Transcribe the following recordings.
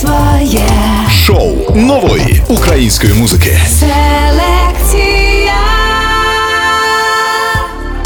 своє. Шоу нової української музики. Селекція.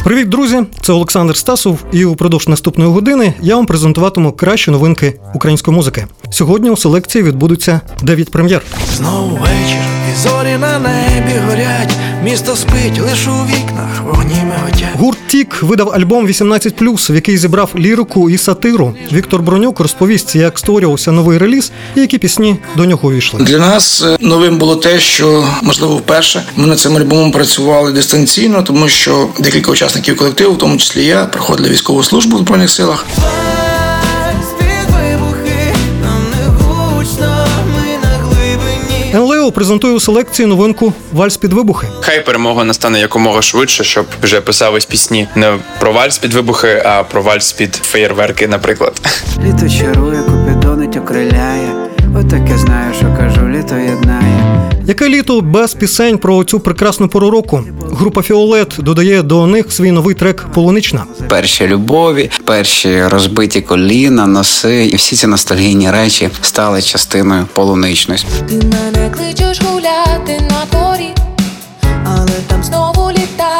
Привіт, друзі! Це Олександр Стасов, і упродовж наступної години я вам презентуватиму кращі новинки української музики. Сьогодні у селекції відбудуться 9 прем'єр. Знову вечір, і зорі на небі горять. Місто спить, лиш у вікнах вогні миготять. Гурт Тік видав альбом 18+, в який зібрав лірику і сатиру. Віктор Бронюк розповість, як створювався новий реліз і які пісні до нього увійшли. Для нас е, новим було те, що можливо вперше ми над цим альбомом працювали дистанційно, тому що декілька учасників колективу, в тому числі я, проходили військову службу в збройних силах. НЛО презентує у селекції новинку Вальс під вибухи. Хай перемога настане якомога швидше, щоб вже писались пісні не про вальс під вибухи, а про вальс під феєрверки, наприклад. Літо чарує, купідонить, окриляє. Отаке знаю, що кажу, літо єднає. Яке літо без пісень про цю прекрасну пору року? Група Фіолет додає до них свій новий трек Полунична. Перші любові, перші розбиті коліна, носи, і всі ці ностальгійні речі стали частиною полуничності. Ти мене кличеш гуляти на порі, але там знову комарі.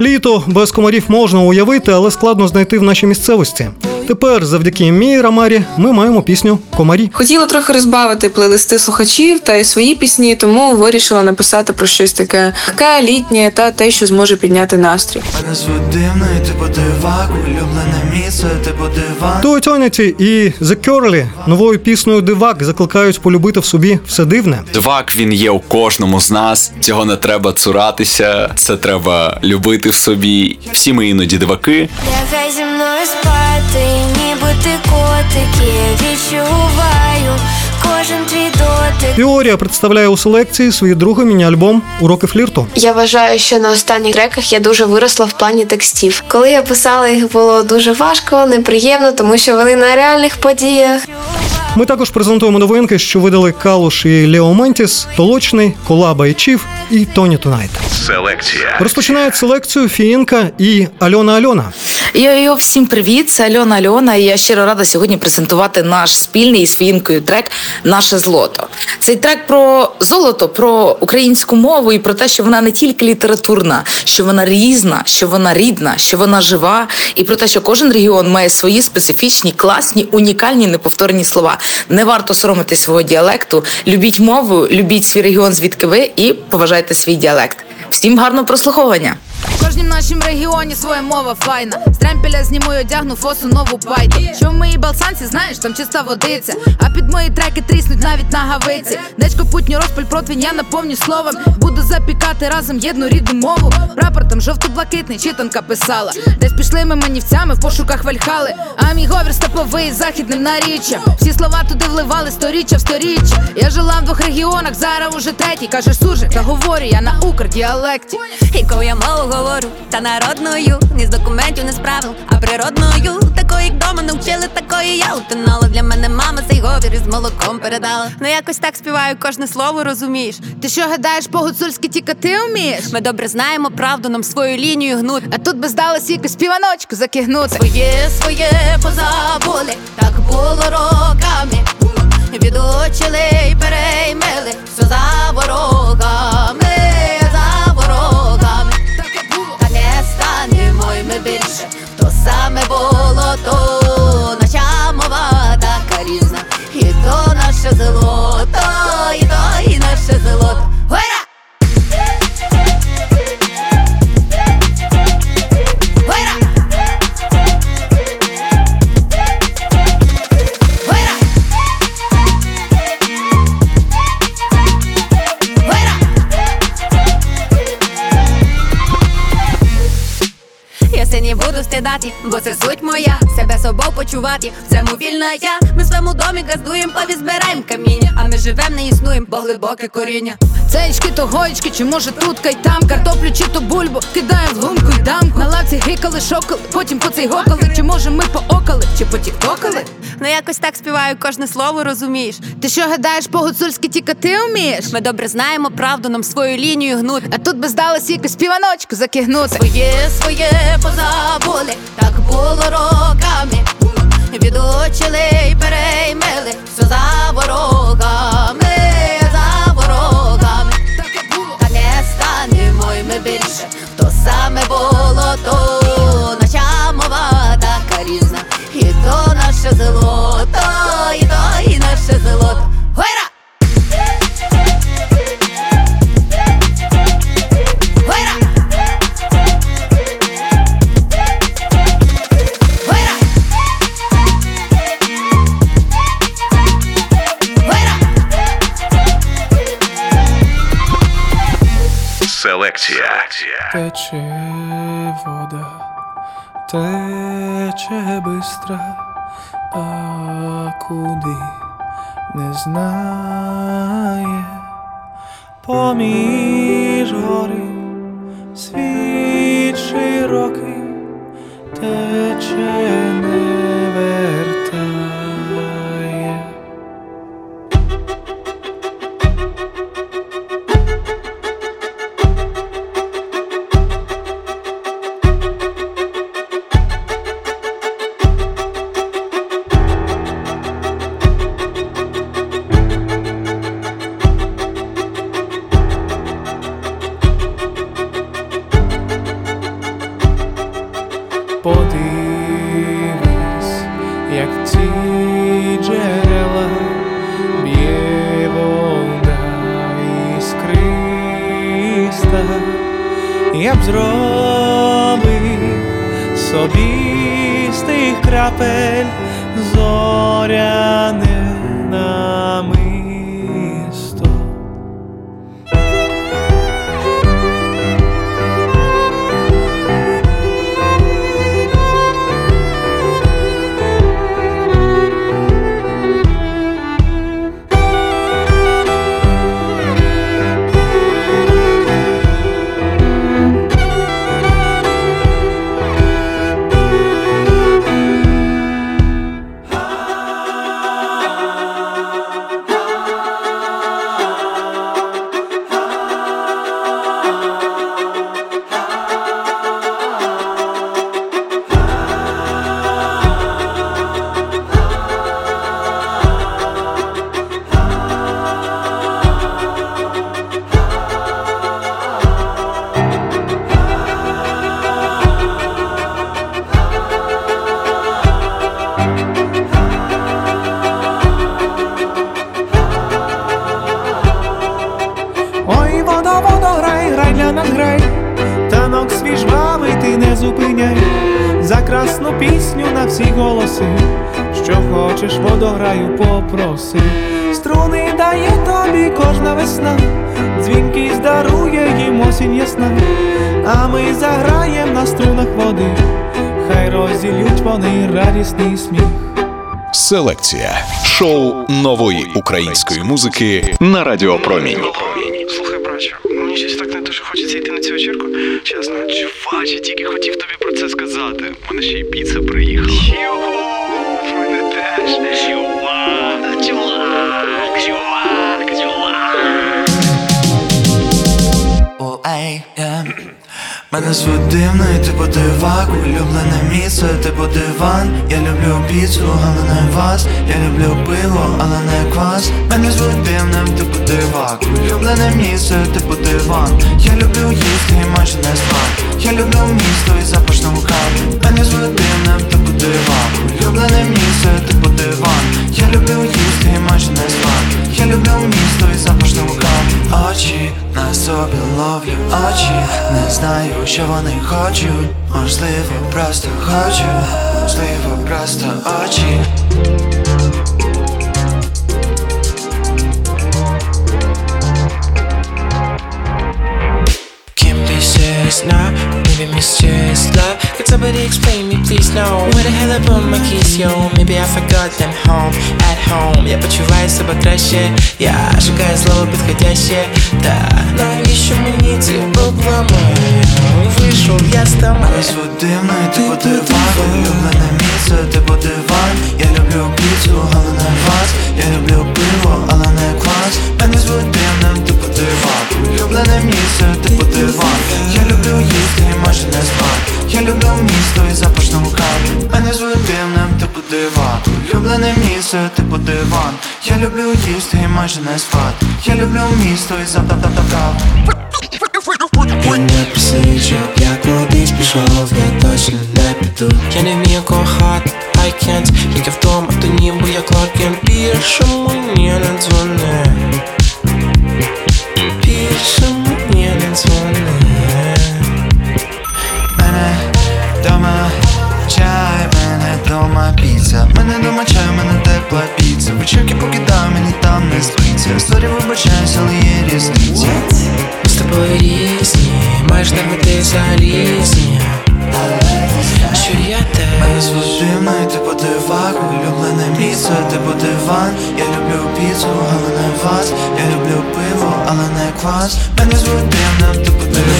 Літо без комарів можна уявити, але складно знайти в нашій місцевості. Тепер, завдяки Мії Рамарі, ми маємо пісню Комарі. Хотіла трохи розбавити плейлисти слухачів та й свої пісні, тому вирішила написати про щось таке таке літнє та те, що зможе підняти настрій. Ти подивак. І The Curly новою піснею Дивак закликають полюбити в собі все дивне. Дивак він є у кожному з нас. Цього не треба цуратися. Це треба любити в собі. Всі ми іноді диваки. Лягай зі мною спати, ніби ти котики, відчуваю кожен твій. Фіорія представляє у селекції свій другий міні-альбом Уроки флірту. Я вважаю, що на останніх треках я дуже виросла в плані текстів. Коли я писала їх, було дуже важко, неприємно, тому що вони на реальних подіях. Ми також презентуємо новинки, що видали Калуш і Лео Ментіс, Толочний, Колаба і Чіф і Тоні Тунайт. Селекція. Розпочинають селекцію Фіїнка і Альона Альона. Йо-йо, всім привіт! Це Альона Альона. І я щиро рада сьогодні презентувати наш спільний із Фінкою трек Наше злото. Цей трек про золото, про українську мову і про те, що вона не тільки літературна, що вона різна, що вона рідна, що вона жива, і про те, що кожен регіон має свої специфічні, класні, унікальні, неповторні слова. Не варто соромити свого діалекту. Любіть мову, любіть свій регіон, звідки ви, і поважайте свій діалект. Всім гарного прослуховування! В кожнім нашім регіоні своя мова файна. З тремпеля зніму й одягну фосу нову пайду. Що в моїй балсанці, знаєш, там чиста водиця. А під мої треки тріснуть навіть на гавиці. Дечко путню розпаль противень, я наповню словом. Буду запікати разом єдну рідну мову. Прапор там жовто-блакитний, читанка писала. Десь пішли ми манівцями в пошуках вальхали. А мій говір степовий західним наріччям. Всі слова туди вливали сторіччя в сторіччя. Я жила в двох регіонах, зараз уже третій. Кажеш, суже, та говорю я на укрдіалекті. Яку я мову говорю, та народною, ні з документів, не з правил, а природною. Такої, як дома не вчили, такої я утинала. Для мене мама цей говір із молоком передала. Ну якось так співаю, кожне слово розумієш. Ти що гадаєш, по-гуцульськи тільки ти вмієш? Ми добре знаємо правду, нам свою лінію гнуть. А тут би здалося якусь співаночку закигнути. Своє, своє позабули, так було роками. Відучили й переймили, все за ворогами, було не бо це суть моя. Себе собою почувати, в цьому вільна я. Ми в своєму домі газдуєм, повізбираєм каміння. А ми живем, не існуєм, бо глибоке коріння. Цеєчки то гоєчки, чи може тут кай там Картоплю чи то бульбу, кидаєм в гумку й дамку На лавці гикали, шокали, потім по цей гокали Чи може ми поокали, чи потіктокали Ну якось так співаю, кожне слово розумієш. Ти що гадаєш, по-гуцульськи тільки ти вмієш? Ми добре знаємо правду, нам свою лінію гнуть. А тут би здалося якусь співаночку закигнути Своє, своє позабули, так було роками, від очілей переймили все за ворога. Тече вода, тече бистра, а куди не знає. Поміж гори світ широкий тече не зупиняй, за красну пісню на всі голоси, що хочеш, водограю попроси. Струни дає тобі кожна весна, дзвінки здарує їм осінь ясна, а ми заграєм на струнах води, хай розділють вони радісний сміх. Селекція шоу нової української музики на Радіо Промінь. Слухай, браче, мені щось так не дуже хочеться йти на цю вечірку. Чесно, Чувач, я тільки хотів тобі про це сказати. У мене ще й піца приїхала. Його, в мене теж. Чувак, чувак, чувак, чувак. О, ей. Мене звуть дивний, типу дивак Улюблене місце, типу диван Я люблю піцу, але не вас. Я люблю пиво, але не квас. Мене звуть дивним, типу дивак Улюблене місце, типу диван Я люблю їсти і майже не спати Я люблю місто і запашну каву Мене звуть дивним, типу дивак Улюблене місце, типу диван. Я люблю їсти і майже не спати. Я люблю місто і запашну каву Очі на собі ловлю очі Не знаю, що вони хочуть. Можливо, просто хочу Можливо, просто очі serious now, maybe mysterious love. Could somebody explain me, please? No, where the hell I put my keys, yo? Maybe I forgot them home, at home. Я почуваю себе краще, я шукаю слово підходяще. Та навіщо мені ці проблеми? Вийшов я. Мене звуть дивний, типу диван Улюблене місце, типу диван Я люблю піцу, але не вас. Я люблю пиво, але не квас. Мене звуть дивним, типу диван Улюблене місце, типу диван Я люблю їсти майже не спати. Я люблю місто і запашну каву. Мене звуть дивним, типу диван Улюблене місце, типу диван Я люблю їсти і майже не спати. Я люблю місто і запашну каву І не щоб я кудись пішов, я точно не піду. Я не вмію кохати, I can't. Тільки вдома, то ніби я Кларк Кент Більше мені не дзвони. Більше мені не дзвони. Мене дома чай, дома піца Мене дома чай, мене тепла піца. Вечірки покидаю, мені там не спиться Сорі, вибачаюсь, але є різниця. З тобою різні, маєш нерви залізні. Що я те? Мене дивно і типу дивак Улюблене місце, типу диван Я люблю піцу, але не вас. Я люблю пиво, але не квас. Мене звуть дивним, типу диван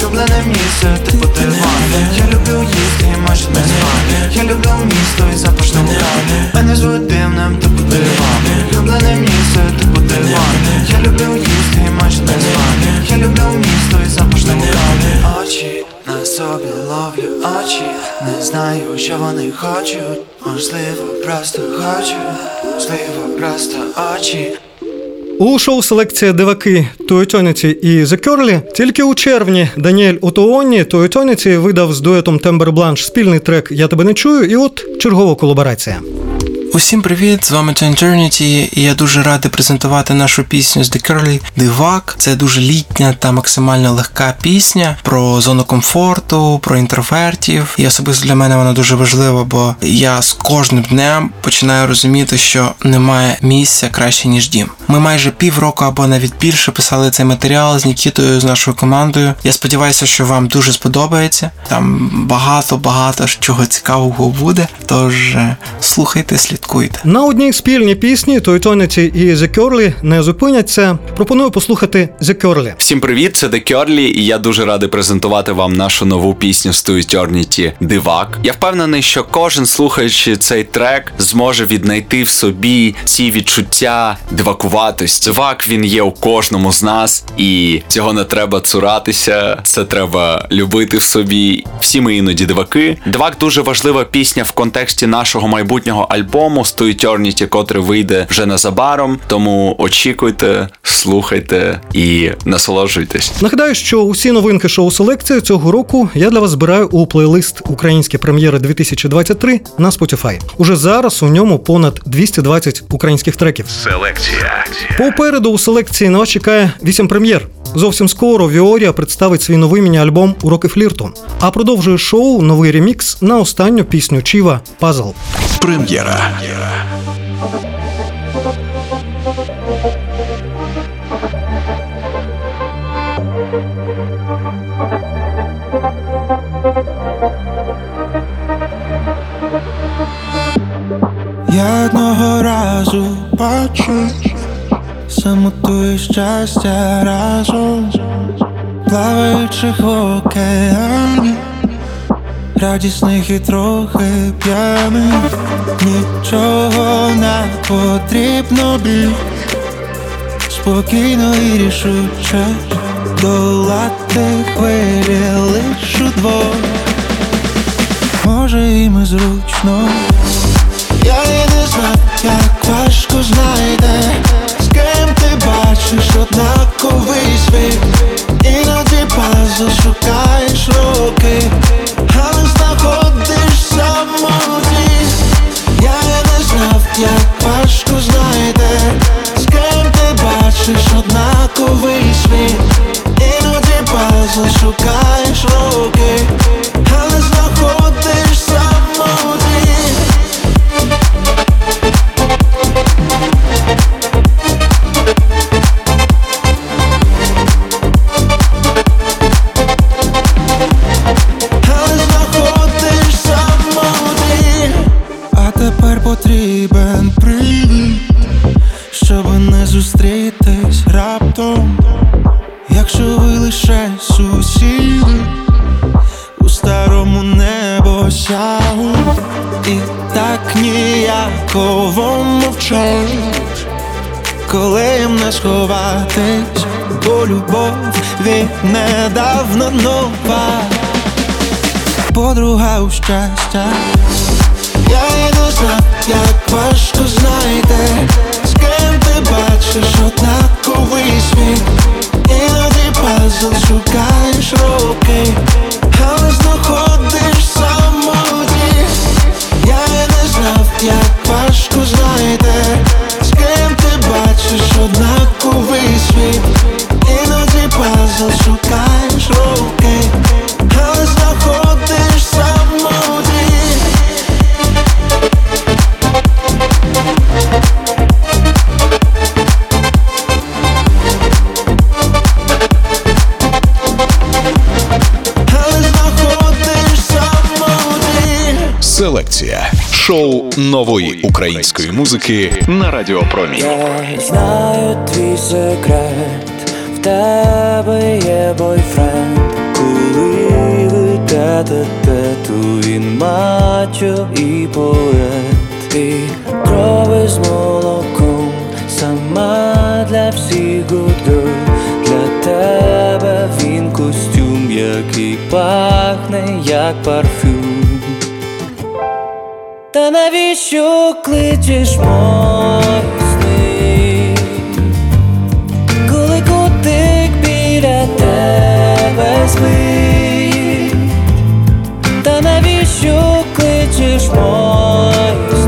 Улюблене місце, типу диван Я люблю їсти і майже не спати Я люблю місто і запашну каву Мене звуть дивним, типу диван Улюблене місце, типу диван Я люблю їсти і майже не спати Я люблю місто і запашну каву Очі на собі ловлю очі, не знаю, що вони хочуть, можливо, просто хочуть, можливо, просто очі. У шоу селекція диваки Туетьоніці і The Curly тільки у червні Даніель Отуонні Туетьоніці видав з дуетом Тембер Бланш спільний трек Я тебе не чую, і от чергова колаборація. Усім привіт! З вами Journey, і я дуже радий презентувати нашу пісню з The Curly Дивак. Це дуже літня та максимально легка пісня про зону комфорту, про інтровертів. І особисто для мене вона дуже важлива, бо я з кожним днем починаю розуміти, що немає місця краще ніж дім. Ми майже півроку або навіть більше писали цей матеріал з Нікітою, з нашою командою. Я сподіваюся, що вам дуже сподобається. Там багато багато чого цікавого буде. Тож е, слухайте, слідкуйте. На одній спільній пісні Toytonity і The Curly не зупиняться. Пропоную послухати The Curly. Всім привіт, це The Curly, і я дуже радий презентувати вам нашу нову пісню з Eternity Дивак. Я впевнений, що кожен, слухаючи цей трек, зможе віднайти в собі ці відчуття дивакуватості. Дивак він є у кожному з нас, і цього не треба цуратися. Це треба любити в собі. Всі ми іноді диваки. Дивак дуже важлива пісня в контексті нашого майбутнього альбому з Eternity, котрий вийде вже незабаром. Тому очікуйте, слухайте і насолоджуйтесь. Нагадаю, що усі новинки шоу селекції цього року я для вас збираю у плейлист Українські прем'єри 2023 на Spotify. Уже зараз у ньому понад 220 українських треків. Селекція. Попереду у селекції на вас чекає 8 прем'єр. Зовсім скоро Віорія представить свій новий міні-альбом Уроки флірту. А продовжує шоу новий ремікс на останню пісню Чіва Пазл. Прем'єра. Я одного разу бачу самоту і щастя разом, плаваючих в океані, радісних і трохи п'яних, нічого не потрібно біль, спокійно і рішуче долати хвилі лиш удвох. Може і ми зручно. Я не знав, як важко знайде, ким ти бачиш однаковий світ, іноді пазл шукаєш роки, але знаходиш самоті. Я не знав, як важко знайде, з ким ти бачиш однаковий світ, іноді пазл шукаєш роки, але stress. Музики на Радіо Промінь. Я знаю твій секрет, в тебе є бойфренд, коли ви те то він мачо і поет, ти крови з молоком, сама для всіх гудов, для тебе він костюм, який пахне, як парфюм. Та навіщо кличеш мої сни? Коли кутик біля тебе спить? Та навіщо кличеш мої сни?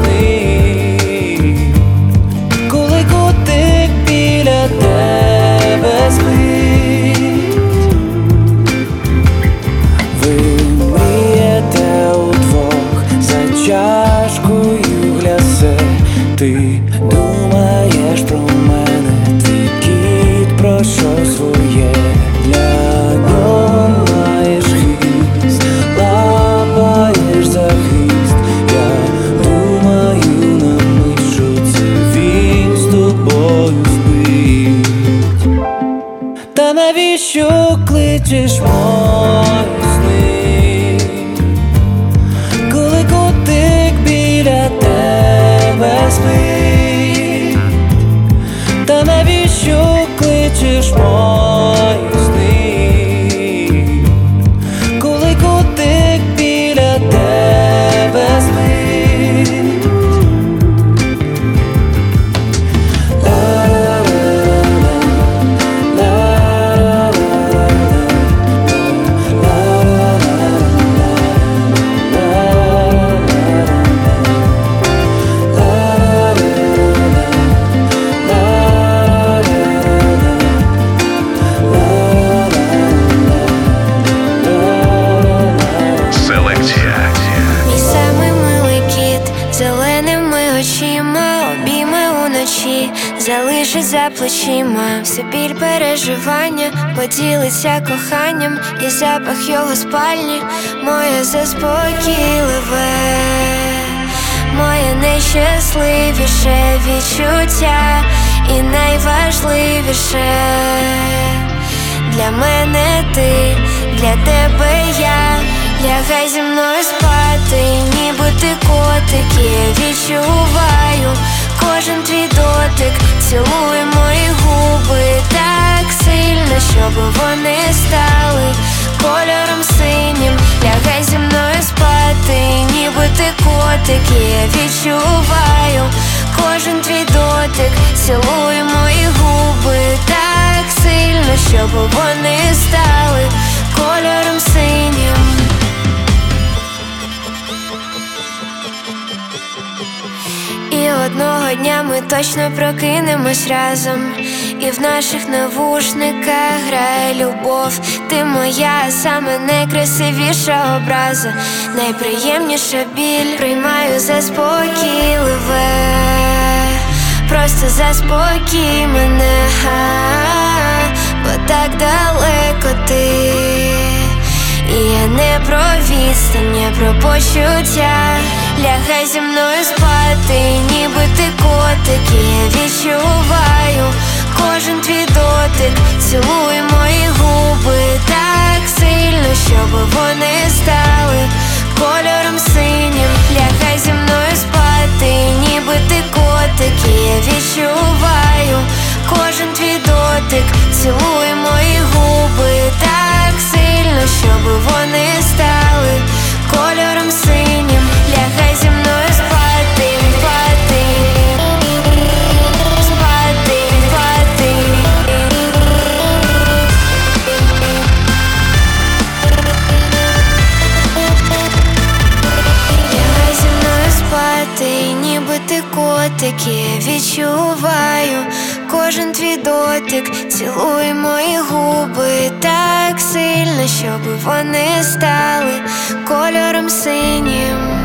Запах його спальні, моє заспокійливе, моє найщасливіше відчуття, і найважливіше. Для мене ти, для тебе я. Лягай зі мною спати, ніби ти котик, я відчуваю кожен твій дотик, цілуй мої губи так сильно, щоб вони стали кольором синім. Лягай зі мною спати, ніби ти котик, я відчуваю кожен твій дотик, цілуй мої губи так сильно, щоб вони стали кольором синім. І одного дня ми точно прокинемось разом, і в наших навушниках грає любов. Ти моя саме найкрасивіша образа, найприємніша біль приймаю заспокійливе, просто заспокій мене, бо так далеко ти. І я не про відстань, я про почуття Лягай зі мною спати, ніби ти котик, і я відчуваю кожен твій дотик, цілуй мої губи так сильно, щоб вони стали кольором синім. Лягай зі мною спати, ніби ти котик, і я відчуваю кожен твій дотик, цілуй мої губи так сильно, щоб вони стали кольором синім. Лягай зі мною котик, я відчуваю кожен твій дотик, цілуй мої губи так сильно, щоб вони стали кольором синім.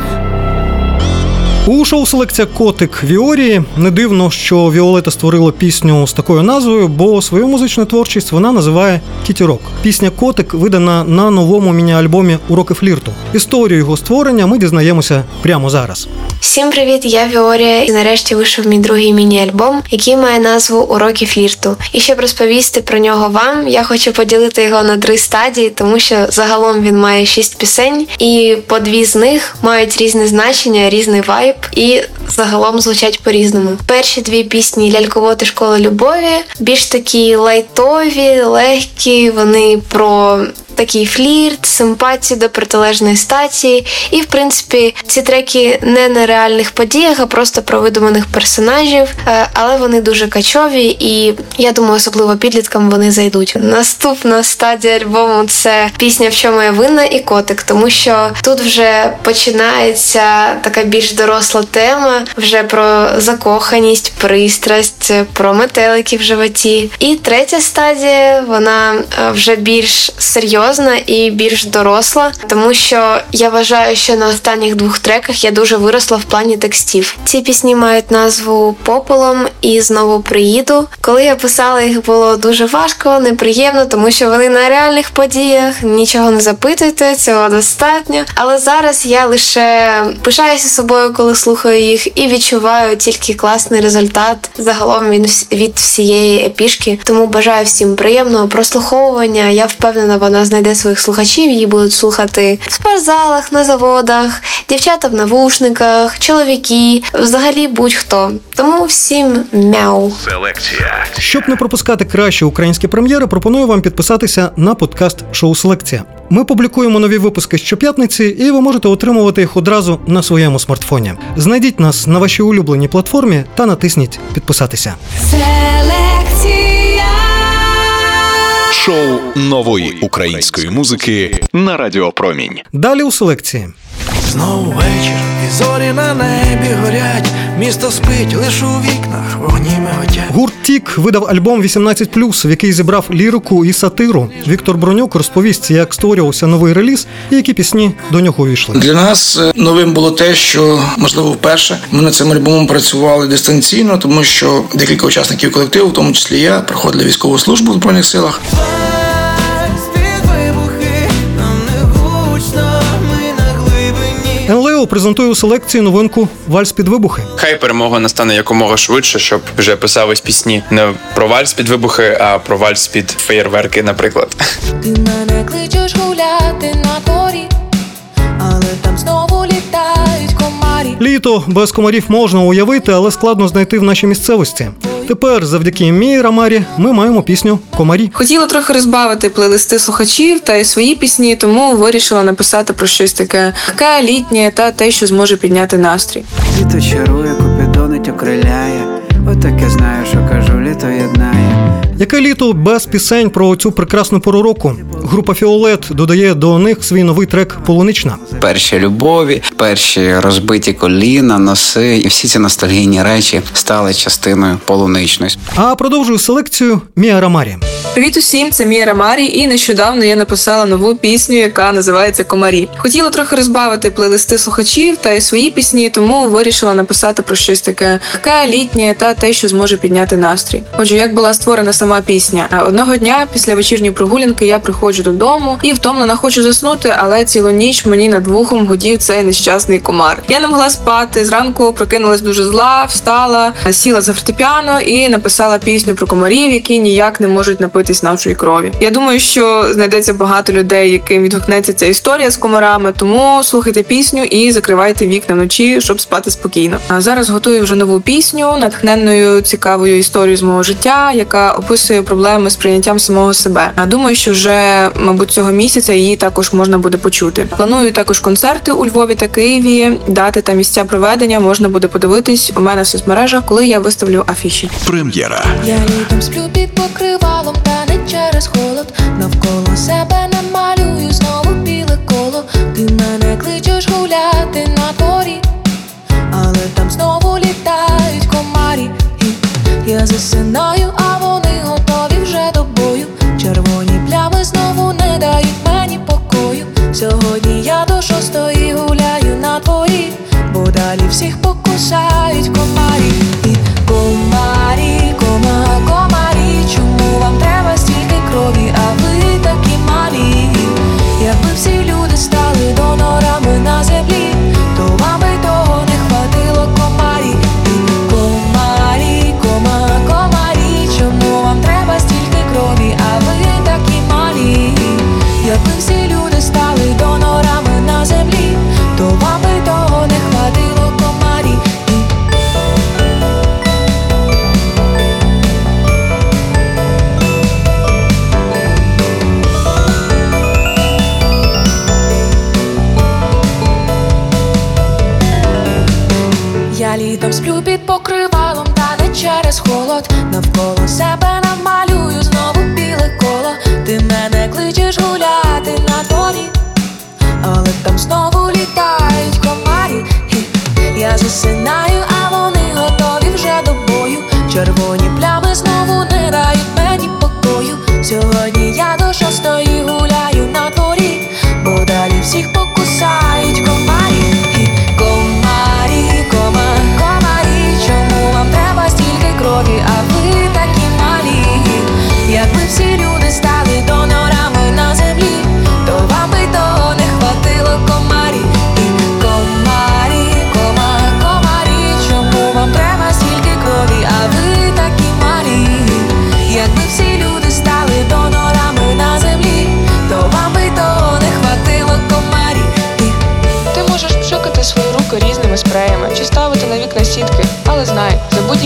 У шоу селекція Котик Віорії не дивно, що Віолета створила пісню з такою назвою, бо свою музичну творчість вона називає kitty rock. Пісня Котик видана на новому міні-альбомі Уроки флірту. Історію його створення ми дізнаємося прямо зараз. Всім привіт, я Віорія, і нарешті вийшов мій другий міні-альбом, який має назву Уроки флірту. І щоб розповісти про нього вам, я хочу поділити його на три стадії, тому що загалом він має шість пісень, і по дві з них мають різне значення, різний вайб, і загалом звучать по-різному. Перші дві пісні Ляльковоти школа любові більш такі лайтові, легкі. Вони про такий флірт, симпатію до протилежної статі. І, в принципі, ці треки не на реальних подіях, а просто про видуманих персонажів. Е, Але вони дуже качові, і я думаю, особливо підліткам вони зайдуть. Наступна стадія альбому це пісня В чому я винна і котик, тому що тут вже починається така більш доросла тема, вже про закоханість, пристрасть, про метелики в животі. І третя стадія вона е, вже більш серйозна і більш доросла, тому що я вважаю, що на останніх двох треках я дуже виросла в плані текстів. Ці пісні мають назву Пополом і знову приїду. Коли я писала їх, було дуже важко, неприємно, тому що вони на реальних подіях, нічого не запитуйте, цього достатньо. Але зараз я лише пишаюся собою, коли слухаю їх, і відчуваю тільки класний результат загалом від, від всієї епішки. Тому бажаю всім приємного прослуховування. Я впевнена, вона знайде своїх слухачів, її будуть слухати в спортзалах, на заводах, дівчата в навушниках, чоловіки, взагалі будь-хто. Тому всім мяу. Селекція. Щоб не пропускати кращі українські прем'єри, пропоную вам підписатися на подкаст Шоу Селекція. Ми публікуємо нові випуски щоп'ятниці, і ви можете отримувати їх одразу на своєму смартфоні. Знайдіть нас на вашій улюбленій платформі та натисніть підписатися. Селекція. Шоу нової української музики на Радіопромінь. Далі у селекції. Знову вечір, і зорі на небі горять. Місто спить, лиш у вікнах, вогні миготять. Гурт Тік видав альбом 18+, в який зібрав лірику і сатиру. Віктор Бронюк розповість, як створювався новий реліз і які пісні до нього увійшли. Для нас е, новим було те, що можливо вперше ми над цим альбомом працювали дистанційно, тому що декілька учасників колективу, в тому числі я, проходили військову службу в збройних силах. НЛО презентує у селекції новинку Вальс під вибухи. Хай перемога настане якомога швидше, щоб вже писались пісні не про вальс під вибухи, а про вальс під феєрверки, наприклад. Ти мене кличеш гуляти на порі, але там знову комарі. Літо без комарів можна уявити, але складно знайти в нашій місцевості. Тепер, завдяки Мії Рамарі, ми маємо пісню Комарі. Хотіла трохи розбавити плейлисти слухачів та й свої пісні, тому вирішила написати про щось таке таке літнє та те, що зможе підняти настрій. Літо чарує, купідонить окриляє. Отаке знаю, що кажу, літо єднає. Яке літо без пісень про цю прекрасну пору року? Група Фіолет додає до них свій новий трек Полунична. Перші любові, перші розбиті коліна, носи і всі ці ностальгійні речі стали частиною полуничної. А продовжую селекцію Мія Рамарі. Привіт усім, це Мія Рамарі, і нещодавно я написала нову пісню, яка називається Комарі. Хотіла трохи розбавити плейлисти слухачів та й свої пісні, тому вирішила написати про щось таке таке літнє та те, що зможе підняти настрій. Отже, як була створена сама пісня, одного дня після вечірньої прогулянки я приходжу додому і втомлена хочу заснути, але цілу ніч мені над вухом гудів цей нещасний комар. Я не могла спати. Зранку прокинулась дуже зла, встала, сіла за фортепіано і написала пісню про комарів, які ніяк не можуть напитись нашої крові. Я думаю, що знайдеться багато людей, яким відгукнеться ця історія з комарами. Тому слухайте пісню і закривайте вікна вночі, щоб спати спокійно. А зараз готую вже нову пісню, натхненною цікавою історією з мого життя, яка описує проблеми з прийняттям самого себе. А думаю, що вже мабуть цього місяця її також можна буде почути. Планую також концерти у Львові та Києві. Дати та місця проведення можна буде подивитись у мене в соцмережах, коли я виставлю афіші. Прем'єра. Я літом сплю під покривалом, та не через холод. Навколо себе намалюю знову біле коло. Ти мене кличеш гуляти на дворі, але там знову літають комарі. І я засинаю, всіх червоні плями.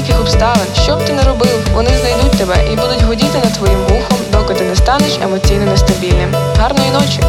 будь-яких обставин, що б ти не робив, вони знайдуть тебе і будуть годіти над твоїм вухом, доки ти не станеш емоційно нестабільним. Гарної ночі!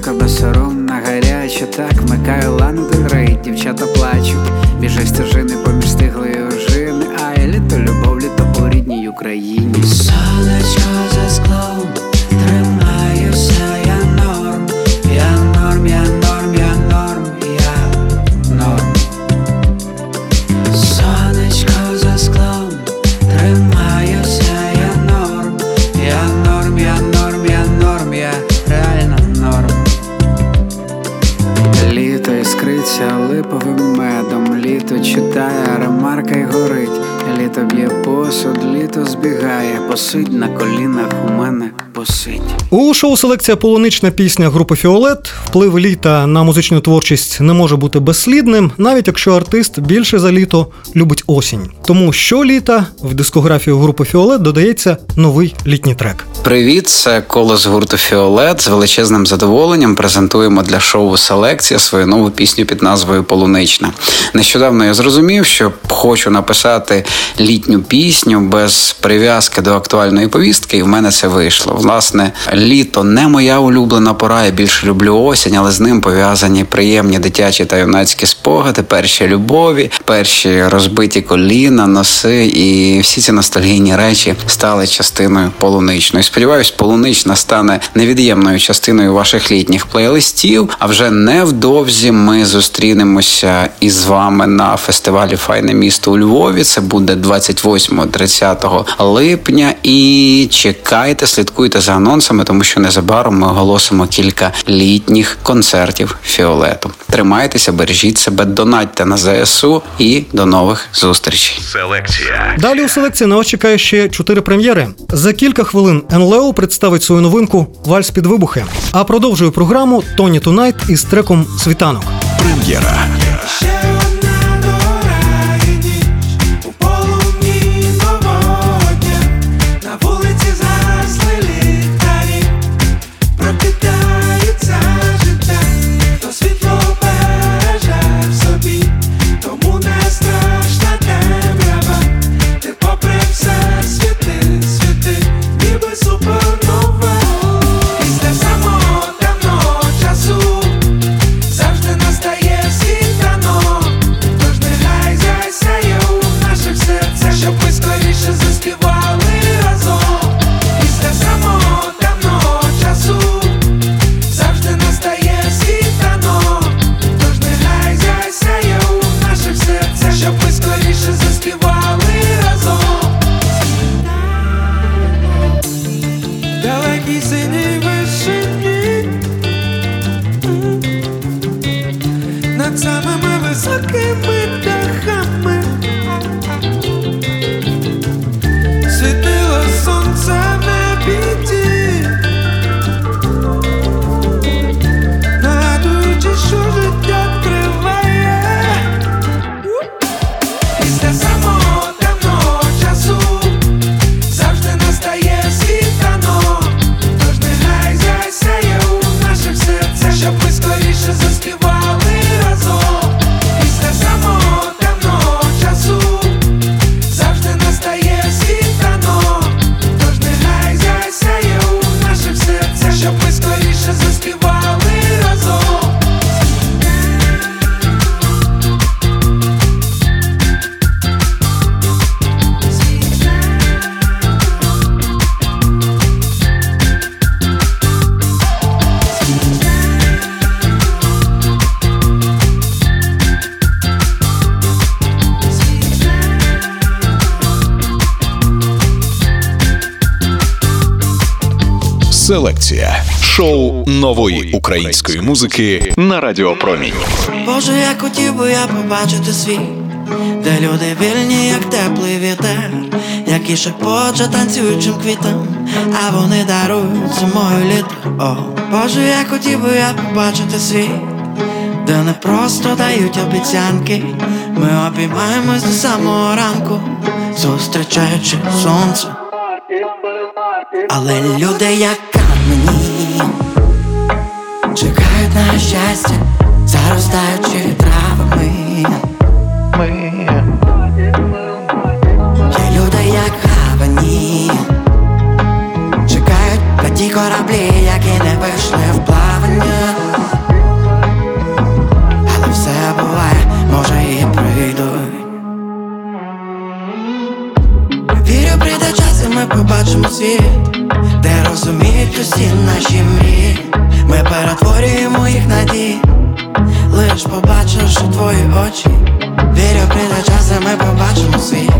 Дівка безсоромна, гаряча, так микає лану дівчата плачуть, біжать стежини поміж стиглої ожини, а я літо любов, літо по рідній Україні. Сонечко за склом посидь на колінах у мене посидь. У шоу селекція полунична пісня групи Фіолет. Вплив літа на музичну творчість не може бути безслідним, навіть якщо артист більше за літо любить осінь. Тому що літа в дискографію групи Фіолет додається новий літній трек. Привіт, це коло з гурту Фіолет. З величезним задоволенням презентуємо для шоу Селекція свою нову пісню під назвою Полунична. Нещодавно я зрозумів, що хочу написати літню пісню без прив'язки до актуальної повістки, і в мене це вийшло. Власне, літо не моя улюблена пора. Я більше люблю осінь, але з ним пов'язані приємні дитячі та юнацькі спогади, перші любові, перші розбиті коліна, носи, і всі ці ностальгійні речі стали частиною полуничної. Сподіваюсь, полунична стане невід'ємною частиною ваших літніх плейлистів. А вже невдовзі ми зустрінемося із вами на фестивалі Файне місто у Львові. Це буде 28-30 липня. І чекайте, слідкуйте за анонсами, тому що незабаром ми оголосимо кілька літніх концертів фіолету. Тримайтеся, бережіть себе, донатьте на ЗСУ і до нових зустрічей. Селекція. Далі у селекції на чекає ще чотири прем'єри. За кілька хвилин НЛО представить свою новинку Вальс під вибухи. А продовжує програму Тоні Тунайт із треком Світанок. Прем'єра. Селекція. Шоу нової української музики на Радіо Промінь. Боже, як хотів би я побачити світ, де люди вільні, як теплий вітер, які шепоче танцюючим квітам, а вони дарують зимою літо. Боже, як хотів би я побачити світ, де не просто дають обіцянки, ми обіймаємось до самого ранку, зустрічаючи сонце. Але люди, як чекають на щастя, заростаючи травами. Є люди, як гавані, чекають на ті кораблі, які не вийшли в плавання. Але все буває, може і прийдуть. Вірю, прийде час, ми побачимо світ, де розуміють усі наші мрії. Ми перетворюємо їх на дії, лиш побачивши твої очі. Вірю, прийде час, і ми побачимо світ,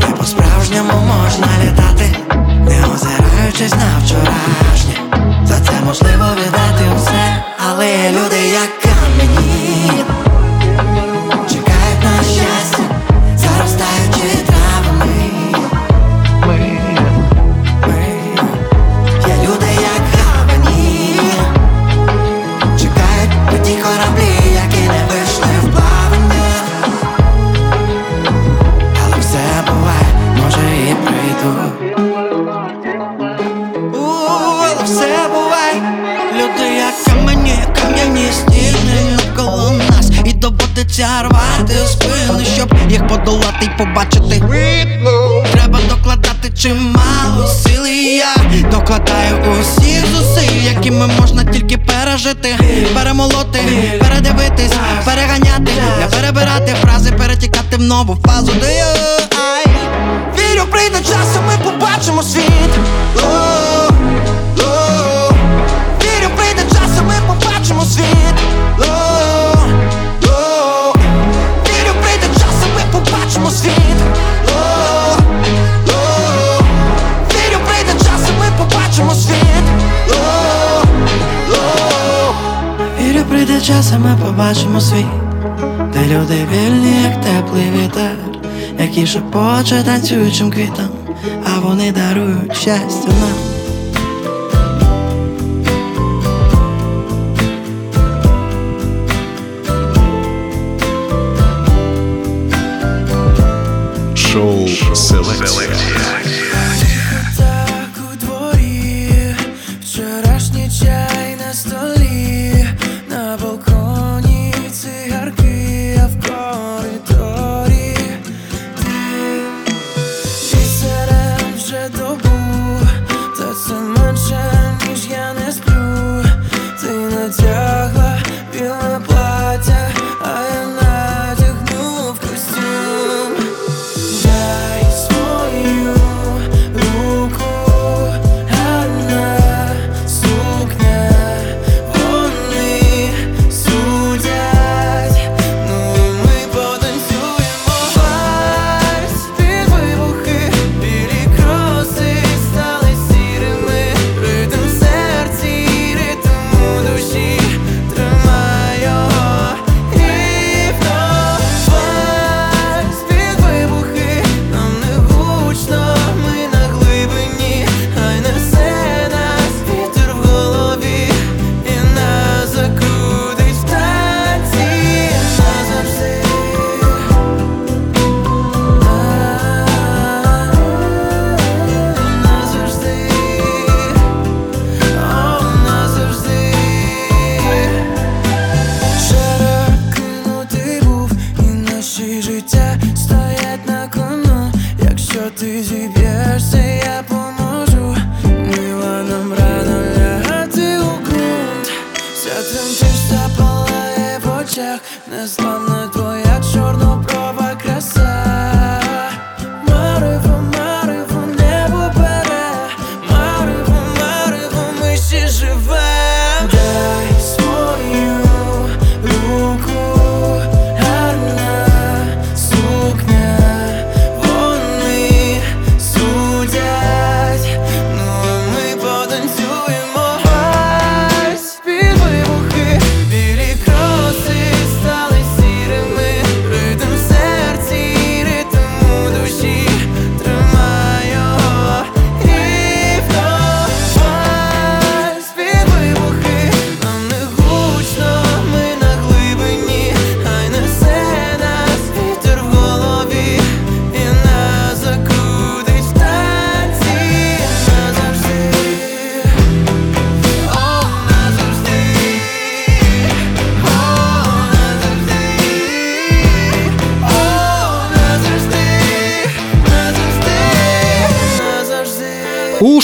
де по-справжньому можна літати, не озираючись на вчорашнє. За це можливо віддати усе, але люди, як камені, рвати спини, щоб їх подолати й побачити Треба докладати чимало сили я докладаю усіх зусиль, якими можна тільки пережити, перемолоти, передивитись, переганяти, не перебирати фрази, перетікати в нову фазу. Вірю, прийде час, і ми побачимо світ. Вірю, прийде час, і ми побачимо світ. Вірю, прийде ми побачимо світ. Де люди вільні, як теплий вітер, які шепоче танцюючим квітам, а вони дарують щастя нам. Шоу Селекція.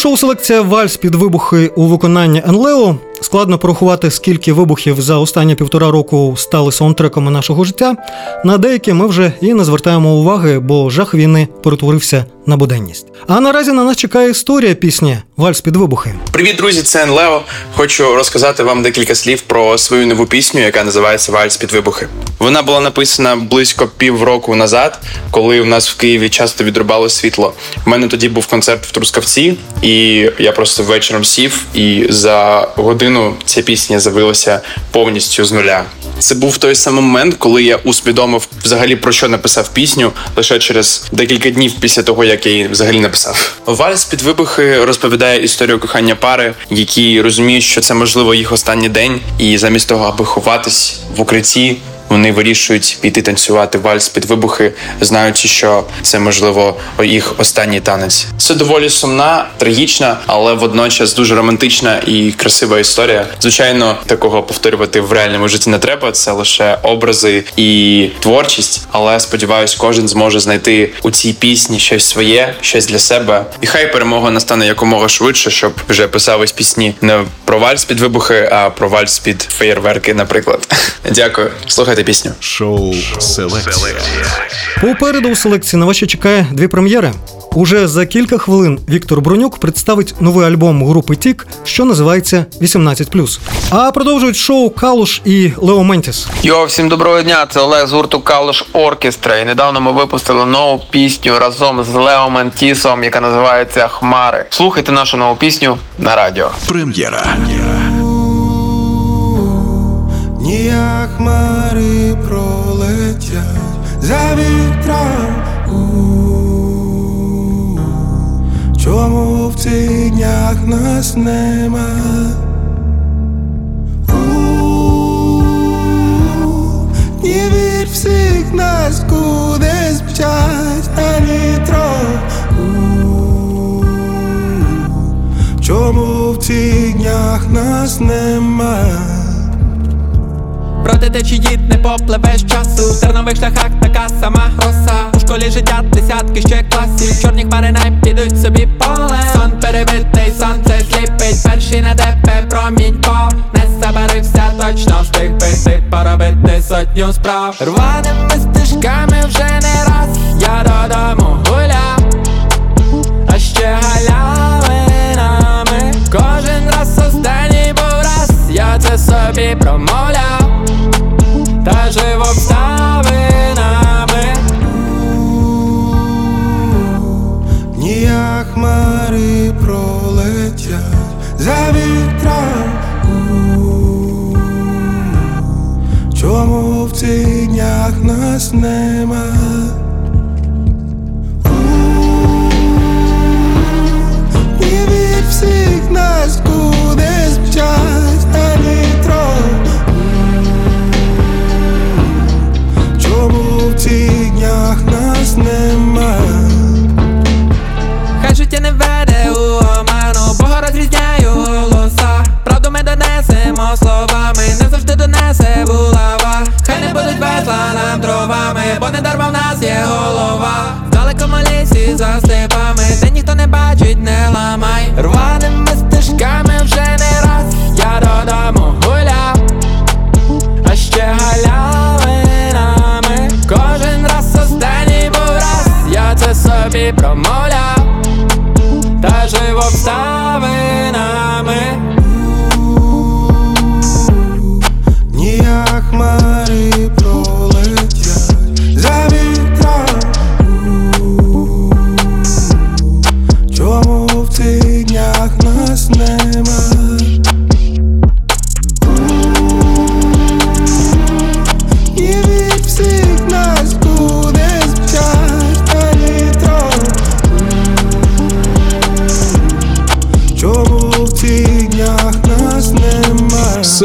Шоу селекція Вальс під вибухи у виконанні Енлео складно порахувати, скільки вибухів за останні півтора року стали саундтреками нашого життя. На деякі ми вже і не звертаємо уваги, бо жах війни перетворився на буденність. А наразі на нас чекає історія пісні Вальс під вибухи. Привіт, друзі! Це Енлео. Хочу розказати вам декілька слів про свою нову пісню, яка називається Вальс під вибухи. Вона була написана близько півроку назад, коли у нас в Києві часто відрубало світло. У мене тоді був концерт в Трускавці, і я просто вечором сів, і за годину ця пісня з'явилася повністю з нуля. Це був той самий момент, коли я усвідомив взагалі про що написав пісню лише через декілька днів після того, як я її взагалі написав. Вальс під вибухи розповідає історію кохання пари, які розуміють, що це можливо їх останній день, і замість того, аби ховатись в укритті. Вони вирішують піти танцювати вальс під вибухи, знаючи, що це можливо їх останній танець. Це доволі сумна, трагічна, але водночас дуже романтична і красива історія. Звичайно, такого повторювати в реальному житті не треба. Це лише образи і творчість. Але сподіваюсь, кожен зможе знайти у цій пісні щось своє, щось для себе. І хай перемога настане якомога швидше, щоб вже писались пісні не про вальс під вибухи, а про вальс під феєрверки, наприклад. Дякую, слухайте пісню. Шоу Селекція. Попереду у селекції на вас чекає дві прем'єри. Уже за кілька хвилин Віктор Бронюк представить новий альбом групи Тік, що називається 18+. А продовжують шоу Калуш і Лео Ментіс. Йо, всім доброго дня! Це Олег з гурту Калуш Оркестра. І недавно ми випустили нову пісню разом з Лео Ментісом, яка називається Хмари. Слухайте нашу нову пісню на радіо. Прем'єра. Ніяк хмари пролетять за вітром. Чому в цих днях нас нема? Не вір всіх нас кудись мчать на нітро. Чому в цих днях нас нема? Проти течії не попливеш часу. В тернових шляхах така сама роса. У школі життя десятки ще класів. Чорні хмари не підуть собі поле. Сон перебитий, сонце сліпить Перший на тебе промінько Не забарився, точно встиг пити Поробити сотню справ. Рваними стежками вже не раз Я додому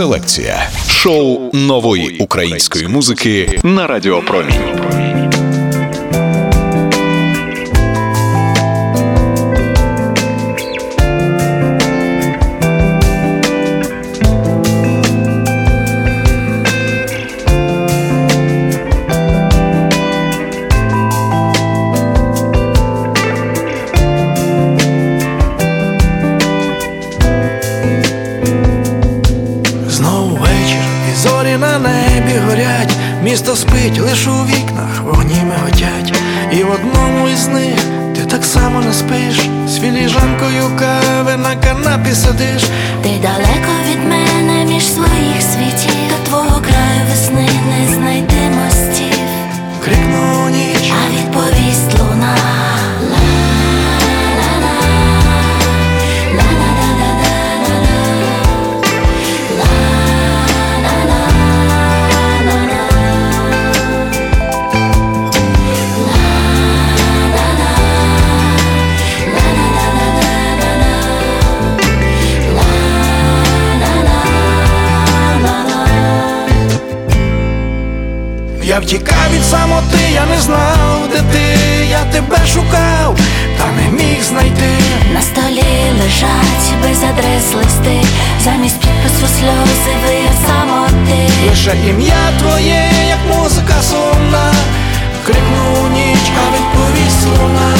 Селекція. Шоу нової української музики на Радіо спить, лиш у вікнах вогні миготять. І в одному із них ти так само не спиш, з філіжанкою кави на канапі сидиш. Ти далеко від мене Я втікав від самоти, я не знав, де ти, я тебе шукав, та не міг знайти. На столі лежать без адрес листи, замість підпису сльози вияв самоти. Лише ім'я твоє, як музика сумна, крикну ніч, а відповість луна.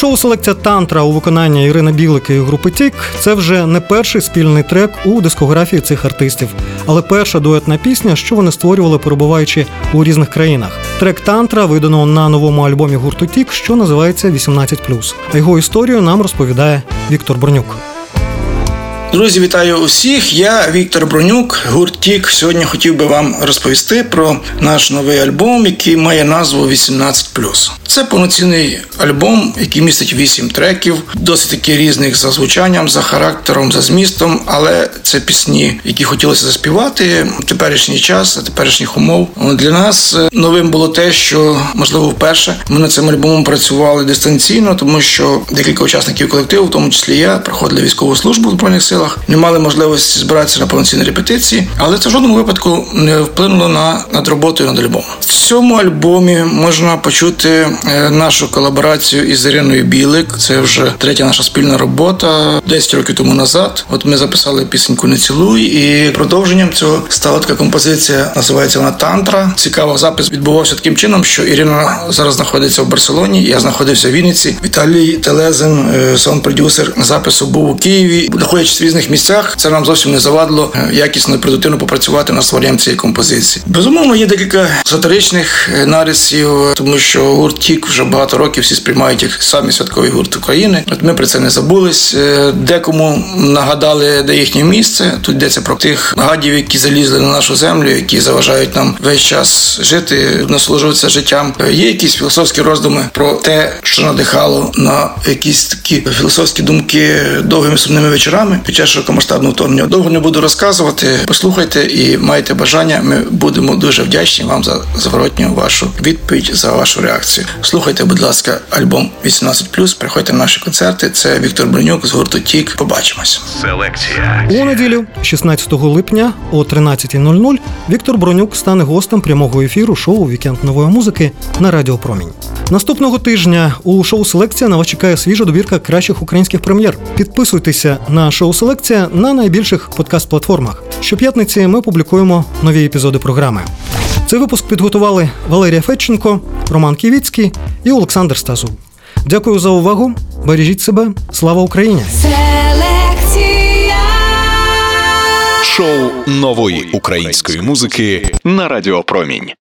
Шоу селекція Тантра у виконанні Ірини Білик і групи Тік це вже не перший спільний трек у дискографії цих артистів, але перша дуетна пісня, що вони створювали, перебуваючи у різних країнах. Трек Тантра видано на новому альбомі гурту Тік, що називається «18+». А його історію нам розповідає Віктор Бронюк. Друзі, вітаю усіх. Я Віктор Бронюк, гурт Тік. Сьогодні хотів би вам розповісти про наш новий альбом, який має назву «18+». Це повноцінний альбом, який містить вісім треків, досить таки різних за звучанням, за характером, за змістом, але це пісні, які хотілося заспівати в теперішній час, за теперішніх умов. Для нас е, новим було те, що можливо вперше ми над цим альбомом працювали дистанційно, тому що декілька учасників колективу, в тому числі я, проходили військову службу в збройних силах, не мали можливості збиратися на повноцінні репетиції, але це в жодному випадку не вплинуло на над роботою над альбомом. В цьому альбомі можна почути е, нашу колаборацію із Іриною Білик. Це вже третя наша спільна робота 10 років тому назад. От ми записали пісеньку Не цілуй, і продовженням цього стала така композиція. Називається вона Тантра. Цікаво, запис відбувався таким чином, що Ірина зараз знаходиться в Барселоні. Я знаходився в Вінниці. Віталій Телезин, е, саунд-продюсер запису, був у Києві. Знаходячись в різних місцях, це нам зовсім не завадило е, якісно і продуктивно попрацювати над створенням цієї композиції. Безумовно, є декілька сатиричних е, нарисів, тому що гурт Тік вже багато років всі сприймають як самі святковий гурт України. От ми про це не забулись. Е, Декому нагадали, де їхнє місце. Тут йдеться про тих гадів, які залізли на нашу землю, які заважають нам весь час жити, насолоджуватися життям. Е, Є якісь філософські роздуми про те, що надихало на якісь такі філософські думки довгими сумними вечорами під час широкомасштабного вторгнення. Довго не буду розказувати. Послухайте і маєте бажання. Ми будемо дуже вдячні вам за зворотню вашу відповідь за вашу реакцію. Слухайте, будь ласка, альбом 18+, Приходьте на наші концерти. Це Віктор Бронюк з гурту Тік. Побачимось. Селекція. У неділю, 16 липня о 13.00, Віктор Бронюк стане гостем прямого ефіру шоу Вікенд нової музики на Радіо Промінь. Наступного тижня у шоу Селекція на вас чекає свіжа добірка кращих українських прем'єр. Підписуйтеся на шоу Селекція на найбільших подкаст-платформах. Щоп'ятниці ми публікуємо нові епізоди програми. Цей випуск підготували Валерія Федченко, Роман Ківіцький і Олександр Стазул. Дякую за увагу. Бережіть себе. Слава Україні! Селекція. Шоу нової української музики на Радіо Промінь.